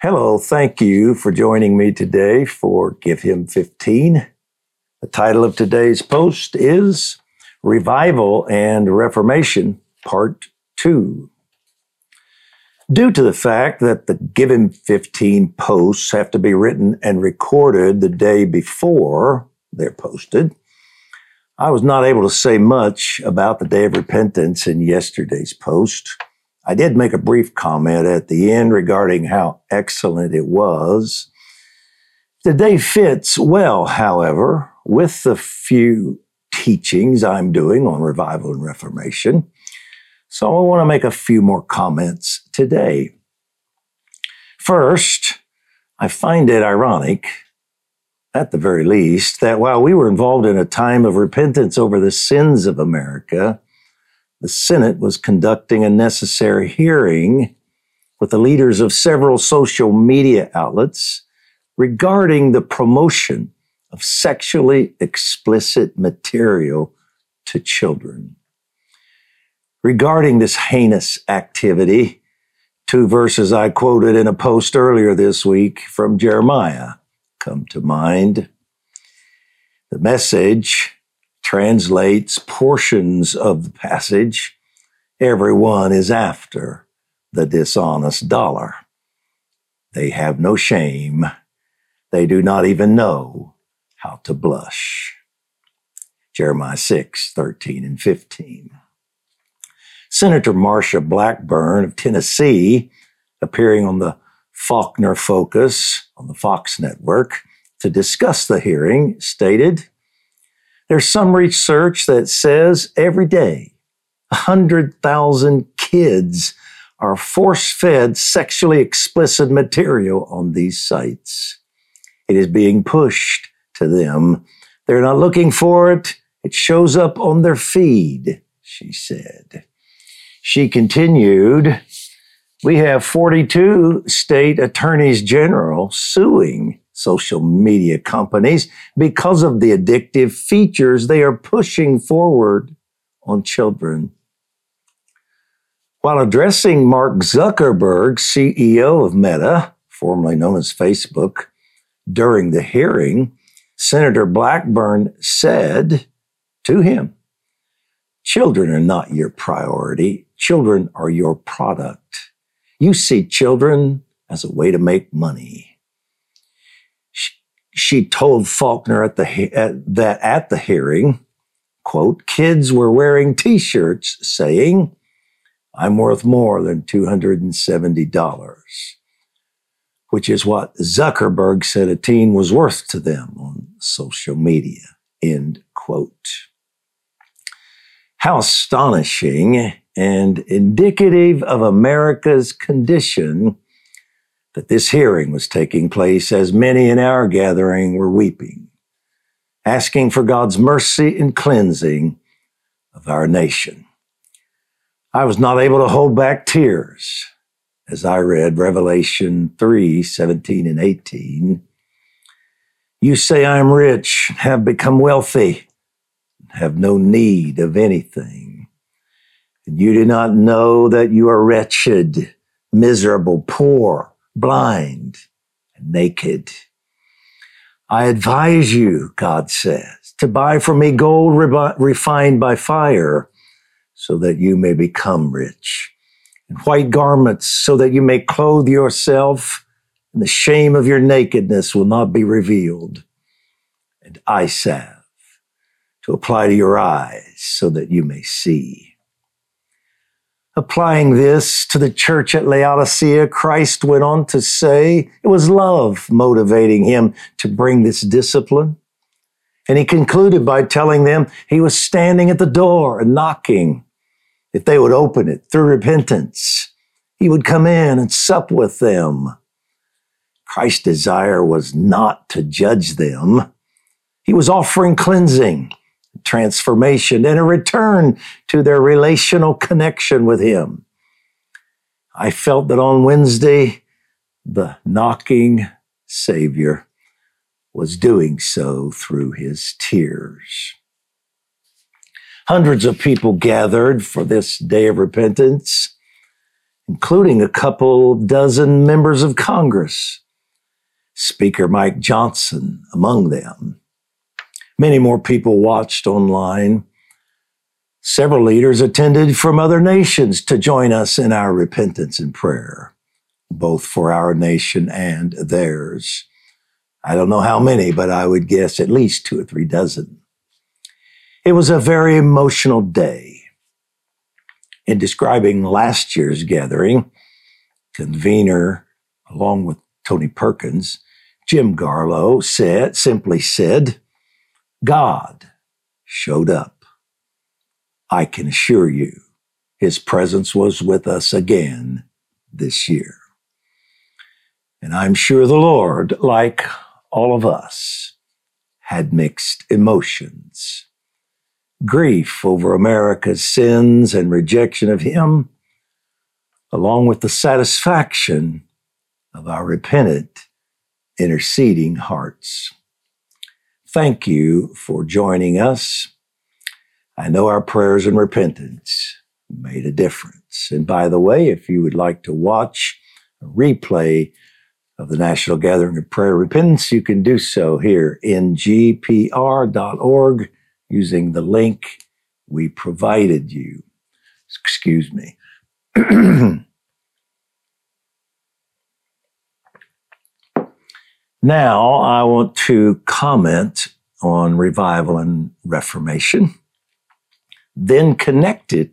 Hello, thank you for joining me today for Give Him 15. The title of today's post is Revival and Reformation, Part 2. Due to the fact that the Give Him 15 posts have to be written and recorded the day before they're posted, I was not able to say much about the Day of Repentance in yesterday's post. I did make a brief comment at the end regarding how excellent it was. The day fits well, however, with the few teachings I'm doing on revival and reformation. So I want to make a few more comments today. First, I find it ironic, at the very least, that while we were involved in a time of repentance over the sins of America, the Senate was conducting a necessary hearing with the leaders of several social media outlets regarding the promotion of sexually explicit material to children regarding this heinous activity, two verses I quoted in a post earlier this week from Jeremiah come to mind. The message translates portions of the passage. Everyone is after the dishonest dollar. They have no shame. They do not even know how to blush. Jeremiah 6, 13 and 15. Senator Marsha Blackburn of Tennessee, appearing on the Faulkner Focus on the Fox network to discuss the hearing, stated, There's some research that says every day 100,000 kids are force fed sexually explicit material on these sites. It is being pushed to them. They're not looking for it. It shows up on their feed, she said. She continued, we have 42 state attorneys general suing social media companies because of the addictive features they are pushing forward on children. While addressing Mark Zuckerberg, CEO of Meta, formerly known as Facebook, during the hearing, Senator Blackburn said to him, Children are not your priority. Children are your product. You see children as a way to make money. She, told Faulkner at the, at, that at the hearing, quote, kids were wearing t-shirts saying, I'm worth more than $270, which is what Zuckerberg said a teen was worth to them on social media, end quote. How astonishing and indicative of America's condition that this hearing was taking place as many in our gathering were weeping, asking for God's mercy and cleansing of our nation. I was not able to hold back tears as I read Revelation 3 17 and 18. You say, I am rich, have become wealthy have no need of anything. And you do not know that you are wretched, miserable, poor, blind, and naked. I advise you, God says, to buy from me gold refined by fire so that you may become rich, and white garments so that you may clothe yourself and the shame of your nakedness will not be revealed. And eye salve to apply to your eyes so that you may see. Applying this to the church at Laodicea, Christ went on to say it was love motivating him to bring this discipline. And he concluded by telling them he was standing at the door and knocking. If they would open it through repentance, he would come in and sup with them. Christ's desire was not to judge them. He was offering cleansing transformation and a return to their relational connection with Him. I felt that on Wednesday, the knocking Savior was doing so through his tears. Hundreds of people gathered for this day of repentance. including a couple dozen members of Congress, Speaker Mike Johnson among them. Many more people watched online. Several leaders attended from other nations to join us in our repentance and prayer, both for our nation and theirs. I don't know how many, but I would guess at least two or three dozen. It was a very emotional day. In describing last year's gathering, convener, along with Tony Perkins, Jim Garlow said, simply said, God showed up. I can assure you, his presence was with us again this year. And I'm sure the Lord, like all of us, had mixed emotions. Grief over America's sins and rejection of Him, along with the satisfaction of our repentant, interceding hearts. Thank you for joining us. I know our prayers and repentance made a difference. And by the way, if you would like to watch a replay of the National Gathering of Prayer Repentance, you can do so here in gpr.org using the link we provided you. Excuse me. now, I want to comment on revival and reformation, then connect it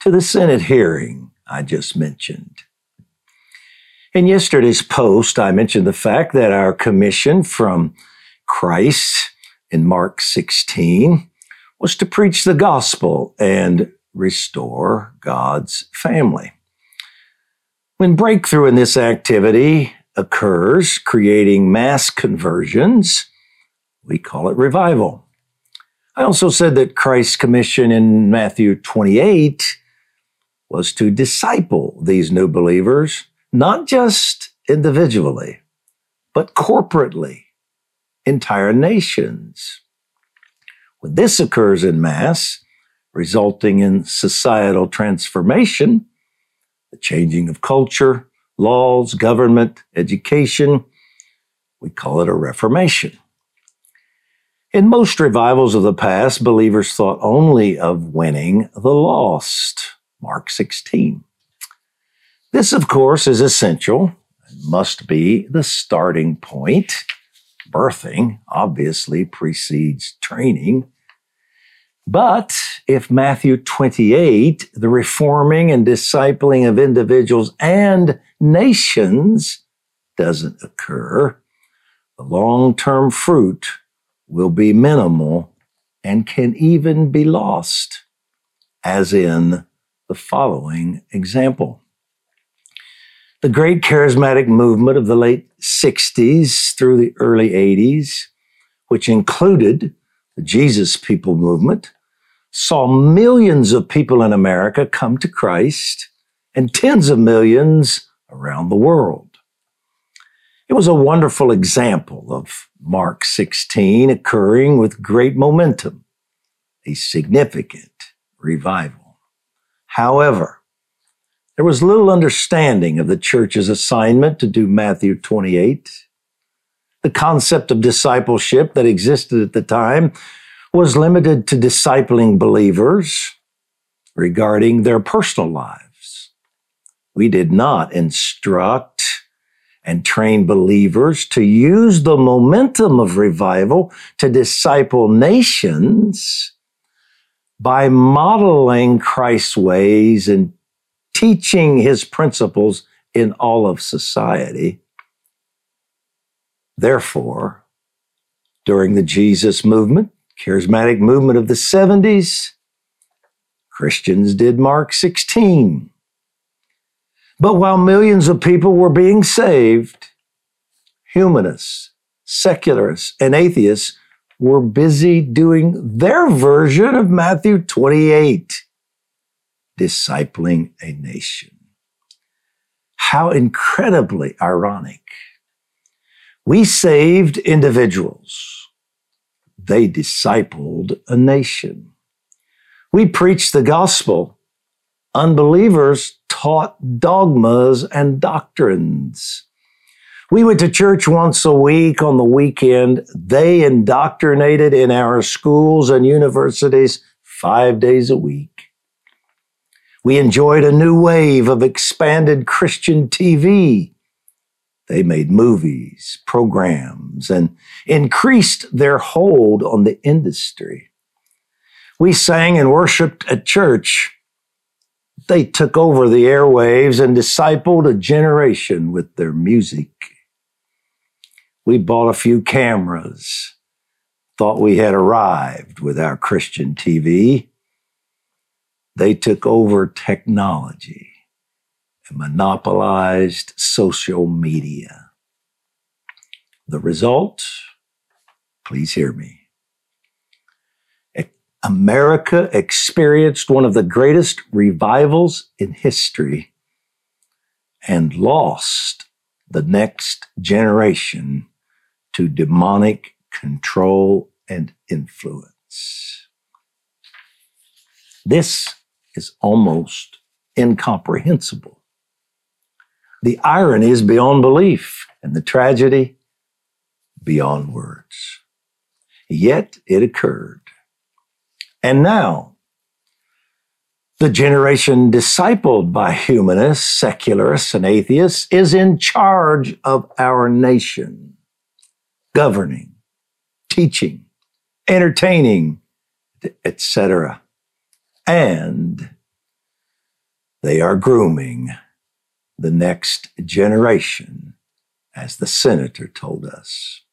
to the Senate hearing I just mentioned. In yesterday's post, I mentioned the fact that our commission from Christ in Mark 16 was to preach the gospel and restore God's family. When breakthrough in this activity occurs, creating mass conversions, we call it revival. I also said that Christ's commission in Matthew 28 was to disciple these new believers not just individually, but corporately, entire nations. When this occurs in mass, resulting in societal transformation, the changing of culture, laws, government, education, we call it a reformation. In most revivals of the past, believers thought only of winning the lost. Mark 16. This, of course, is essential, must be the starting point. Birthing obviously precedes training. But if Matthew 28, the reforming and discipling of individuals and nations, doesn't occur, the long term fruit will be minimal and can even be lost, as in the following example. The great charismatic movement of the late 60s through the early 80s, which included the Jesus People movement, saw millions of people in America come to Christ and tens of millions around the world. It was a wonderful example of Mark 16 occurring with great momentum, a significant revival. However, there was little understanding of the church's assignment to do Matthew 28. The concept of discipleship that existed at the time was limited to discipling believers regarding their personal lives. We did not instruct and train believers to use the momentum of revival to disciple nations by modeling Christ's ways and teaching his principles in all of society. Therefore, during the Jesus movement, charismatic movement of the 70s, Christians did Mark 16. But while millions of people were being saved, humanists, secularists, and atheists were busy doing their version of Matthew 28 discipling a nation. How incredibly ironic. We saved individuals. They discipled a nation. We preached the gospel. Unbelievers taught dogmas and doctrines. We went to church once a week on the weekend. They indoctrinated in our schools and universities five days a week. We enjoyed a new wave of expanded Christian TV. They made movies, programs, and increased their hold on the industry. We sang and worshiped at church. They took over the airwaves and discipled a generation with their music. We bought a few cameras, thought we had arrived with our Christian TV. They took over technology and monopolized social media. The result? Please hear me. America experienced one of the greatest revivals in history and lost the next generation to demonic control and influence. This is almost incomprehensible. The irony is beyond belief and the tragedy beyond words. Yet it occurred. And now, the generation discipled by humanists, secularists, and atheists is in charge of our nation governing, teaching, entertaining, etc. And they are grooming the next generation, as the senator told us.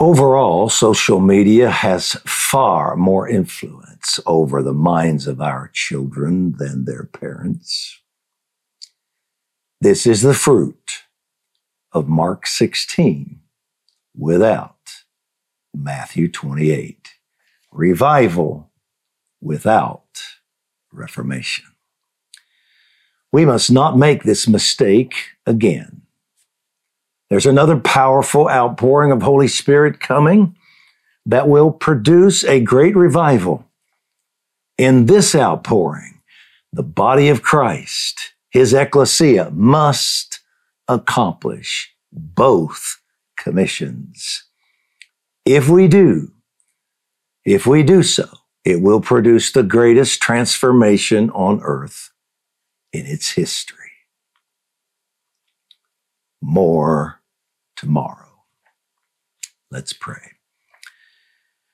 Overall, social media has far more influence over the minds of our children than their parents. This is the fruit of Mark 16 without Matthew 28. Revival without reformation. We must not make this mistake again. There's another powerful outpouring of Holy Spirit coming that will produce a great revival. In this outpouring, the body of Christ, his ecclesia, must accomplish both commissions. If we do, if we do so, it will produce the greatest transformation on earth in its history. More tomorrow. Let's pray.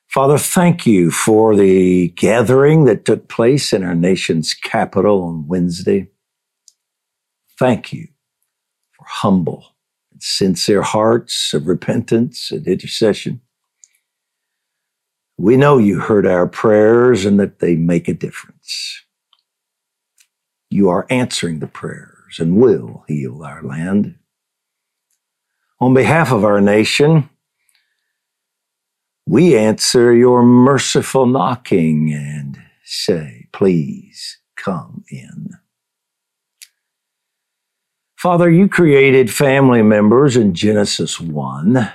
Father, thank you for the gathering that took place in our nation's capital on Wednesday. Thank you for humble and sincere hearts of repentance and intercession. We know you heard our prayers and that they make a difference. You are answering the prayers and will heal our land. On behalf of our nation, we answer your merciful knocking and say, please come in. Father, you created family members in Genesis 1,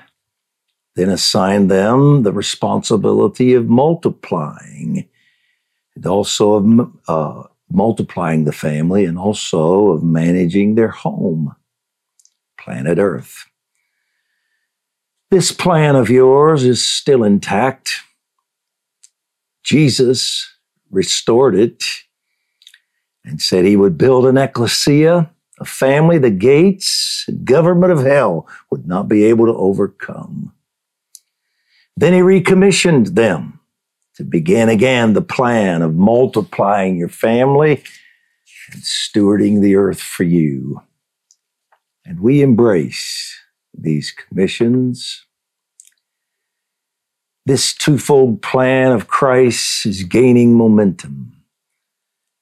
then assigned them the responsibility of multiplying, and also of uh, multiplying the family, and also of managing their home, planet Earth. This plan of yours is still intact. Jesus restored it and said he would build an ecclesia a family the gates and government of hell would not be able to overcome. Then he recommissioned them to begin again the plan of multiplying your family and stewarding the earth for you. And we embrace these commissions. This twofold plan of Christ is gaining momentum.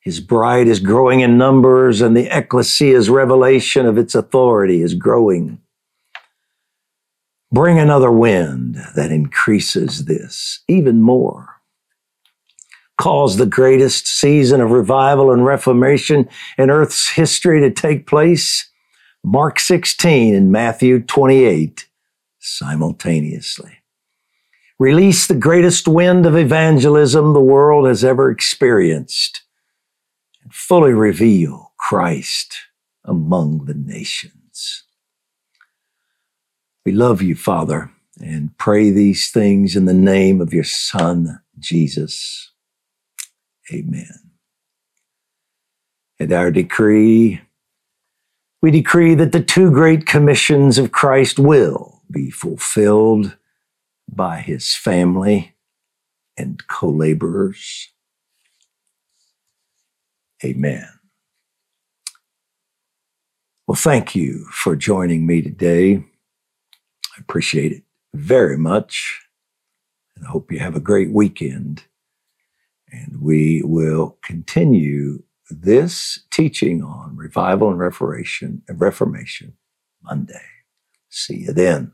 His bride is growing in numbers, and the ecclesia's revelation of its authority is growing. Bring another wind that increases this even more. Cause the greatest season of revival and reformation in earth's history to take place. Mark 16 and Matthew 28 simultaneously. release the greatest wind of evangelism the world has ever experienced, and fully reveal Christ among the nations. We love you, Father, and pray these things in the name of your Son, Jesus. Amen. And our decree, we decree that the two great commissions of Christ will be fulfilled by his family and co laborers. Amen. Well, thank you for joining me today. I appreciate it very much. And I hope you have a great weekend. And we will continue this teaching on revival and reformation, reformation Monday. See you then.